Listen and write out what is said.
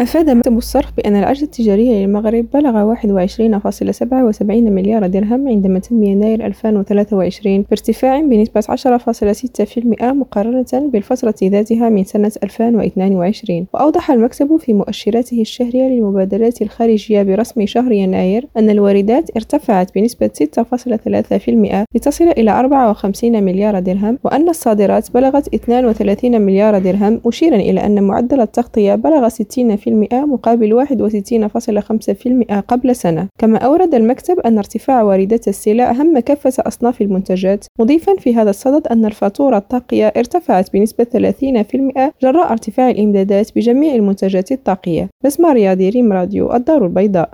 أفاد مكتب الصرف بأن العجز التجاري للمغرب بلغ 21.77 مليار درهم عندما تم يناير 2023 بارتفاع بنسبة 10.6% مقارنة بالفترة ذاتها من سنة 2022 وأوضح المكتب في مؤشراته الشهرية للمبادلات الخارجية برسم شهر يناير أن الواردات ارتفعت بنسبة 6.3% لتصل إلى 54 مليار درهم وأن الصادرات بلغت 32 مليار درهم مشيرا إلى أن معدل التغطية بلغ 60 مقابل 61.5% قبل سنة. كما أورد المكتب أن ارتفاع واردات السلع هم كافة أصناف المنتجات. مضيفا في هذا الصدد أن الفاتورة الطاقية ارتفعت بنسبة 30% جراء ارتفاع الإمدادات بجميع المنتجات الطاقية. بسمة رياضي ريم راديو الدار البيضاء.